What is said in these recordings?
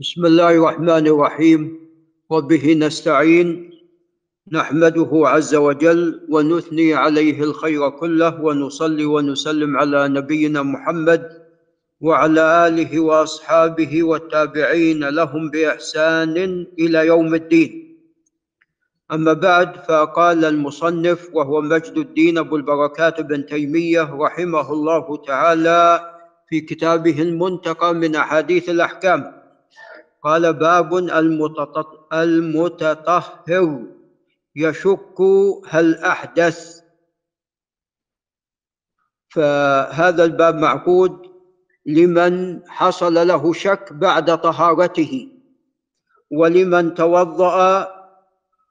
بسم الله الرحمن الرحيم وبه نستعين نحمده عز وجل ونثني عليه الخير كله ونصلي ونسلم على نبينا محمد وعلى اله واصحابه والتابعين لهم باحسان إلى يوم الدين اما بعد فقال المصنف وهو مجد الدين ابو البركات بن تيميه رحمه الله تعالى في كتابه المنتقى من احاديث الاحكام قال باب المتطهر. يشك هل أحدث. فهذا الباب معقود. لمن حصل له شك بعد طهارته. ولمن توضأ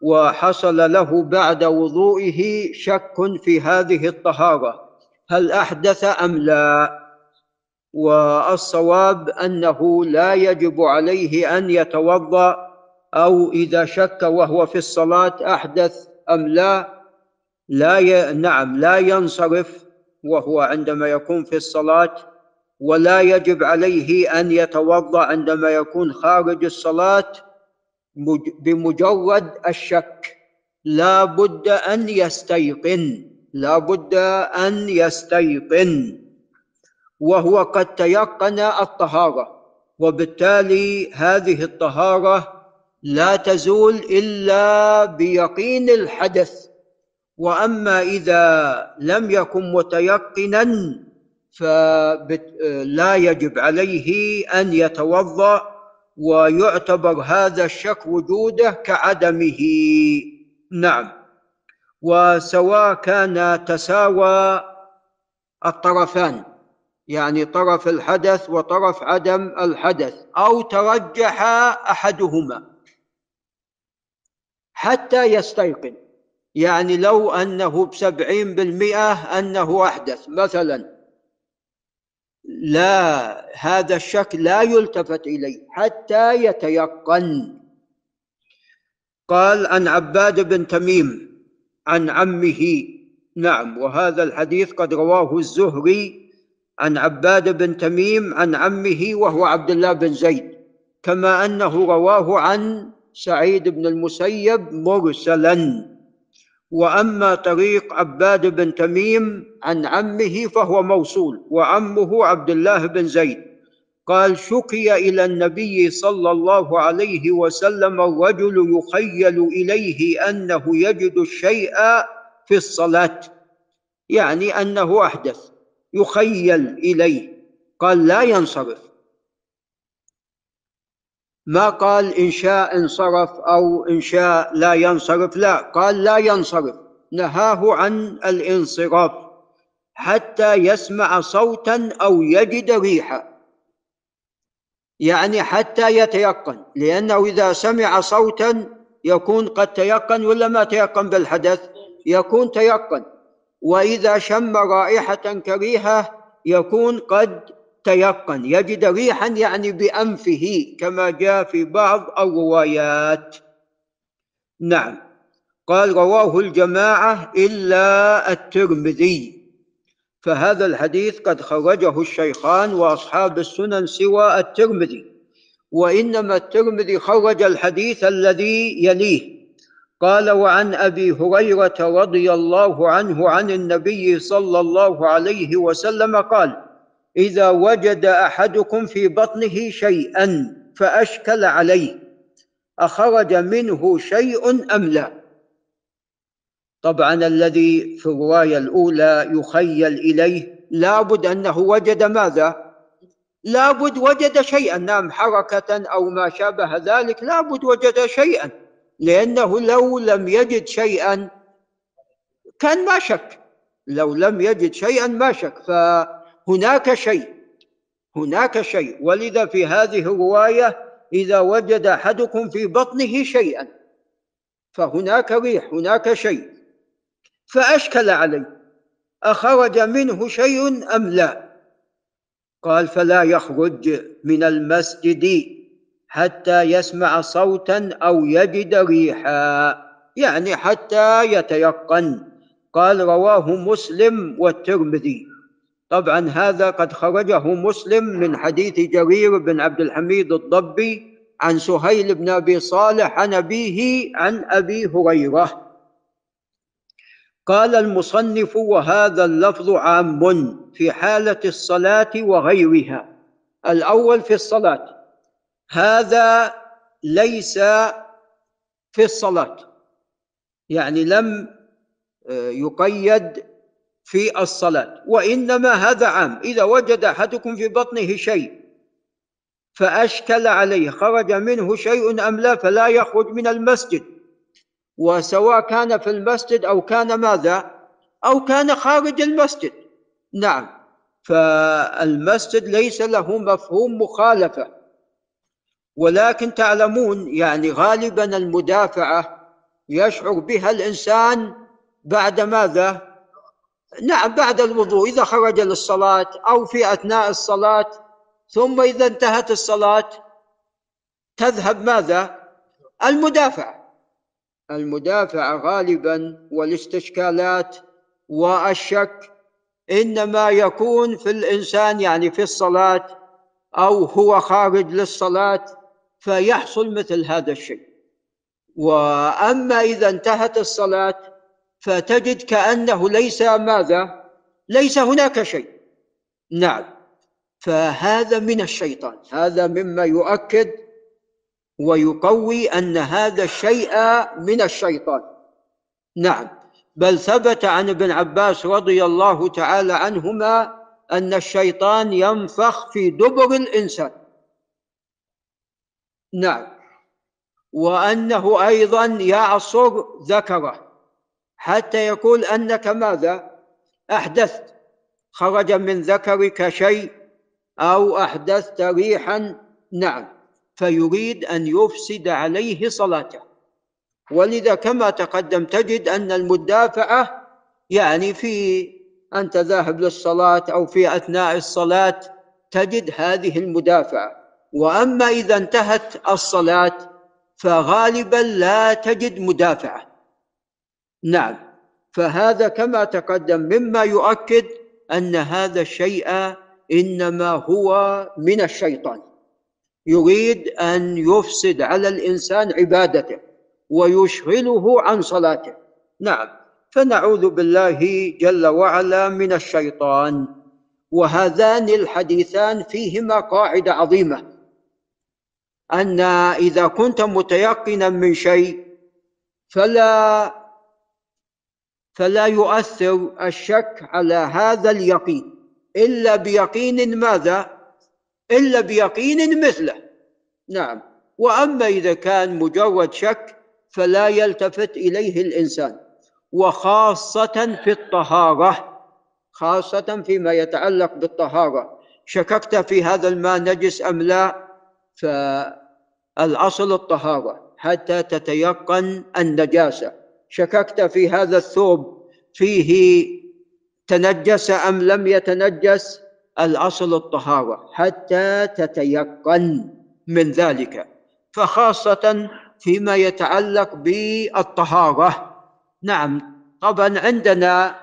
وحصل له بعد وضوئه شك في هذه الطهارة. هل أحدث أم لا؟ والصواب أنه لا يجب عليه أن يتوضأ أو إذا شك وهو في الصلاة أحدث أم لا لا ي... نعم لا ينصرف وهو عندما يكون في الصلاة ولا يجب عليه أن يتوضأ عندما يكون خارج الصلاة بمجرد الشك. لا بد أن يستيقن لا بد أن يستيقن. وهو قد تيقن الطهارة وبالتالي هذه الطهارة لا تزول إلا بيقين الحدث. وأما إذا لم يكن متيقنا فلا يجب عليه أن يتوضأ ويعتبر هذا الشك وجوده كعدمه. نعم. وسواء كان تساوى الطرفان. يعني طرف الحدث وطرف عدم الحدث أو ترجح أحدهما حتى يستيقن. يعني لو أنه بسبعين بالمئة أنه أحدث مثلا. لا هذا الشك لا يلتفت إليه حتى يتيقن. قال عن عباد بن تميم عن عمه. نعم وهذا الحديث قد رواه الزهري عن عباد بن تميم عن عمه وهو عبد الله بن زيد كما أنه رواه عن سعيد بن المسيب مرسلا. وأما طريق عباد بن تميم عن عمه فهو موصول وعمه عبد الله بن زيد. قال شكي إلى النبي صلى الله عليه وسلم الرجل يخيل إليه أنه يجد الشيء في الصلاة يعني أنه أحدث. يخيل إليه. قال لا ينصرف. ما قال إن شاء انصرف أو إن شاء لا ينصرف. لا قال لا ينصرف. نهاه عن الانصراف حتى يسمع صوتا أو يجد ريحا. يعني حتى يتيقن لأنه إذا سمع صوتا يكون قد تيقن ولا ما تيقن بالحدث؟ يكون تيقن. وإذا شم رائحة كريهة يكون قد تيقن يجد ريحا يعني بأنفه كما جاء في بعض الروايات. نعم. قال رواه الجماعة إلا الترمذي. فهذا الحديث قد خرجه الشيخان وأصحاب السنن سوى الترمذي. وإنما الترمذي خرج الحديث الذي يليه. قال وعن أبي هريرة رضي الله عنه عن النبي صلى الله عليه وسلم قال إذا وجد أحدكم في بطنه شيئا فأشكل عليه أخرج منه شيء أم لا؟ طبعا الذي في الرواية الأولى يخيل إليه لابد أنه وجد ماذا؟ لابد وجد شيئا نعم حركة أو ما شابه ذلك لابد وجد شيئا. لأنه لو لم يجد شيئا كان ما شك. لو لم يجد شيئا ما شك. فهناك شيء هناك شيء. ولذا في هذه الرواية إذا وجد أحدكم في بطنه شيئا فهناك ريح هناك شيء. فأشكل عليه أخرج منه شيء أم لا؟ قال فلا يخرج من المسجد حتى يسمع صوتا أو يجد ريحا يعني حتى يتيقن. قال رواه مسلم والترمذي. طبعا هذا قد خرجه مسلم من حديث جرير بن عبد الحميد الضبي عن سهيل بن أبي صالح عن أبيه عن أبي هريرة. قال المصنف وهذا اللفظ عام في حالة الصلاة وغيرها. الأول في الصلاة. هذا ليس في الصلاة. يعني لم آه، يقيد في الصلاة. وإنما هذا عام. إذا وجد أحدكم في بطنه شيء فأشكل عليه خرج منه شيء أم لا فلا يخرج من المسجد. وسواء كان في المسجد أو كان ماذا؟ أو كان خارج المسجد. نعم. فالمسجد ليس له مفهوم مخالفة. ولكن تعلمون يعني غالبا المدافعة يشعر بها الإنسان بعد ماذا؟ نعم بعد الوضوء إذا خرج للصلاة أو في أثناء الصلاة ثم إذا انتهت الصلاة تذهب ماذا؟ المدافعه المدافعه غالبا والاستشكالات والشك إنما يكون في الإنسان يعني في الصلاة أو هو خارج للصلاة فيحصل مثل هذا الشيء. وأما إذا انتهت الصلاة فتجد كأنه ليس ماذا؟ ليس هناك شيء. نعم. فهذا من الشيطان. هذا مما يؤكد ويقوي أن هذا الشيء من الشيطان. نعم. بل ثبت عن ابن عباس رضي الله تعالى عنهما أن الشيطان ينفخ في دبر الإنسان. نعم. وأنه أيضا يعصر ذكره حتى يقول أنك ماذا؟ أحدثت. خرج من ذكرك شيء أو أحدثت ريحا؟ نعم. فيريد أن يفسد عليه صلاته. ولذا كما تقدم تجد أن المدافعة يعني في أنت ذاهب للصلاة أو في أثناء الصلاة تجد هذه المدافعة. وأما إذا انتهت الصلاة فغالبا لا تجد مدافعة. نعم فهذا كما تقدم مما يؤكد أن هذا الشيء إنما هو من الشيطان. يريد أن يفسد على الإنسان عبادته ويشغله عن صلاته. نعم فنعوذ بالله جل وعلا من الشيطان. وهذان الحديثان فيهما قاعدة عظيمة. أن إذا كنت متيقنا من شيء فلا فلا يؤثر الشك على هذا اليقين. إلا بيقين ماذا؟ إلا بيقين مثله. نعم. وأما إذا كان مجرد شك فلا يلتفت إليه الإنسان. وخاصة في الطهارة خاصة فيما يتعلق بالطهارة. شككت في هذا الماء نجس أم لا؟ فالاصل الطهارة حتى تتيقن النجاسة. شككت في هذا الثوب فيه تنجس أم لم يتنجس؟ الأصل الطهارة حتى تتيقن من ذلك. فخاصة فيما يتعلق بالطهارة. نعم طبعا عندنا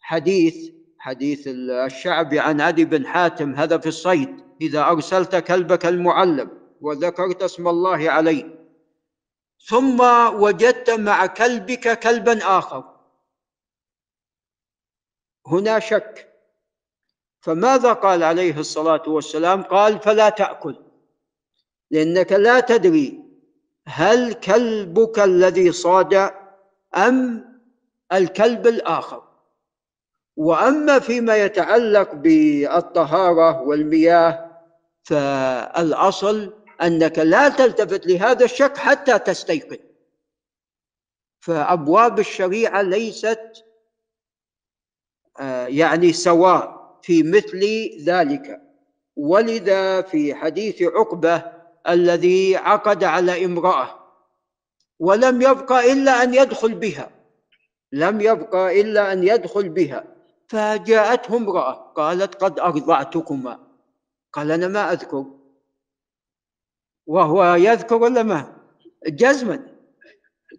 حديث حديث الشعبي عن عدي بن حاتم هذا في الصيد إذا أرسلت كلبك المعلم. وذكرت اسم الله عليه ثم وجدت مع كلبك كلبا آخر. هنا شك. فماذا قال عليه الصلاة والسلام؟ قال فلا تأكل. لأنك لا تدري هل كلبك الذي صاد أم الكلب الآخر. وأما فيما يتعلق بالطهارة والمياه فالأصل أنك لا تلتفت لهذا الشك حتى تستيقن. فأبواب الشريعة ليست آه، يعني سواء في مثل ذلك. ولذا في حديث عقبة الذي عقد على امرأة ولم يبق إلا أن يدخل بها لم يبق إلا أن يدخل بها فجاءته امرأة قالت قد أرضعتكما. قال أنا ما أذكر. وهو يذكر ولا ما؟ جزما.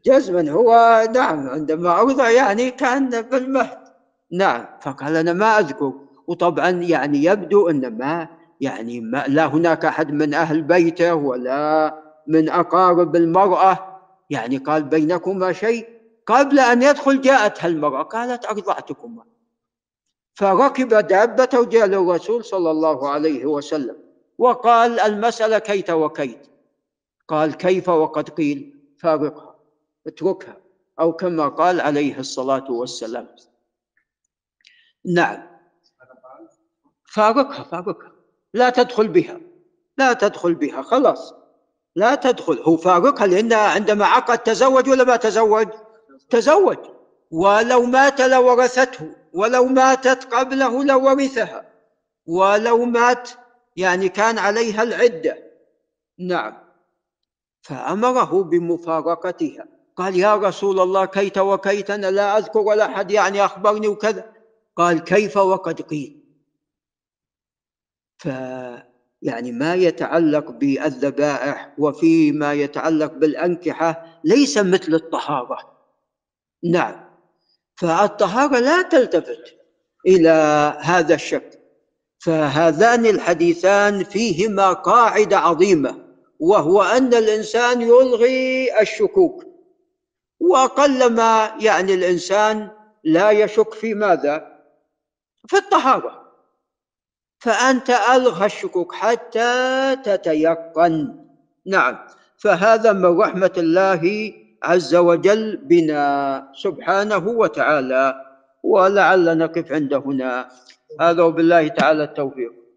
جزما هو نعم عندما أرضع يعني كان بالمهد. نعم فقال أنا ما أذكر. وطبعا يعني يبدو أن ما يعني ما لا هناك أحد من أهل بيته ولا من أقارب المرأة. يعني قال بينكما شيء. قبل أن يدخل جاءت هالمرأة قالت أرضعتكما. فركب دابته وجاء للرسول صلى الله عليه وسلم. وقال المسألة كيت وكيت. قال كيف وقد قيل؟ فارقها اتركها أو كما قال عليه الصلاة والسلام. نعم. فارقها فارقها. لا تدخل بها لا تدخل بها خلاص. لا تدخل. هو فارقها لأنها عندما عقد تزوج ولا ما تزوج؟ تزوج. ولو مات لورثته ولو ماتت قبله لورثها ولو مات يعني كان عليها العدة. نعم. فأمره بمفارقتها. قال يا رسول الله كيت وكيت أنا لا أذكر ولا أحد يعني أخبرني وكذا. قال كيف وقد قيل. ف يعني ما يتعلق بالذبائح وفيما يتعلق بالأنكحة ليس مثل الطهارة. نعم. فالطهارة لا تلتفت إلى هذا الشك فهذان الحديثان فيهما قاعدة عظيمة وهو أن الإنسان يلغي الشكوك. وقلما يعني الإنسان لا يشك في ماذا؟ في الطهارة. فأنت ألغى الشكوك حتى تتيقن. نعم. فهذا من رحمة الله عز وجل بنا سبحانه وتعالى ولعل نقف عند هنا. هذا وبالله تعالى التوفيق.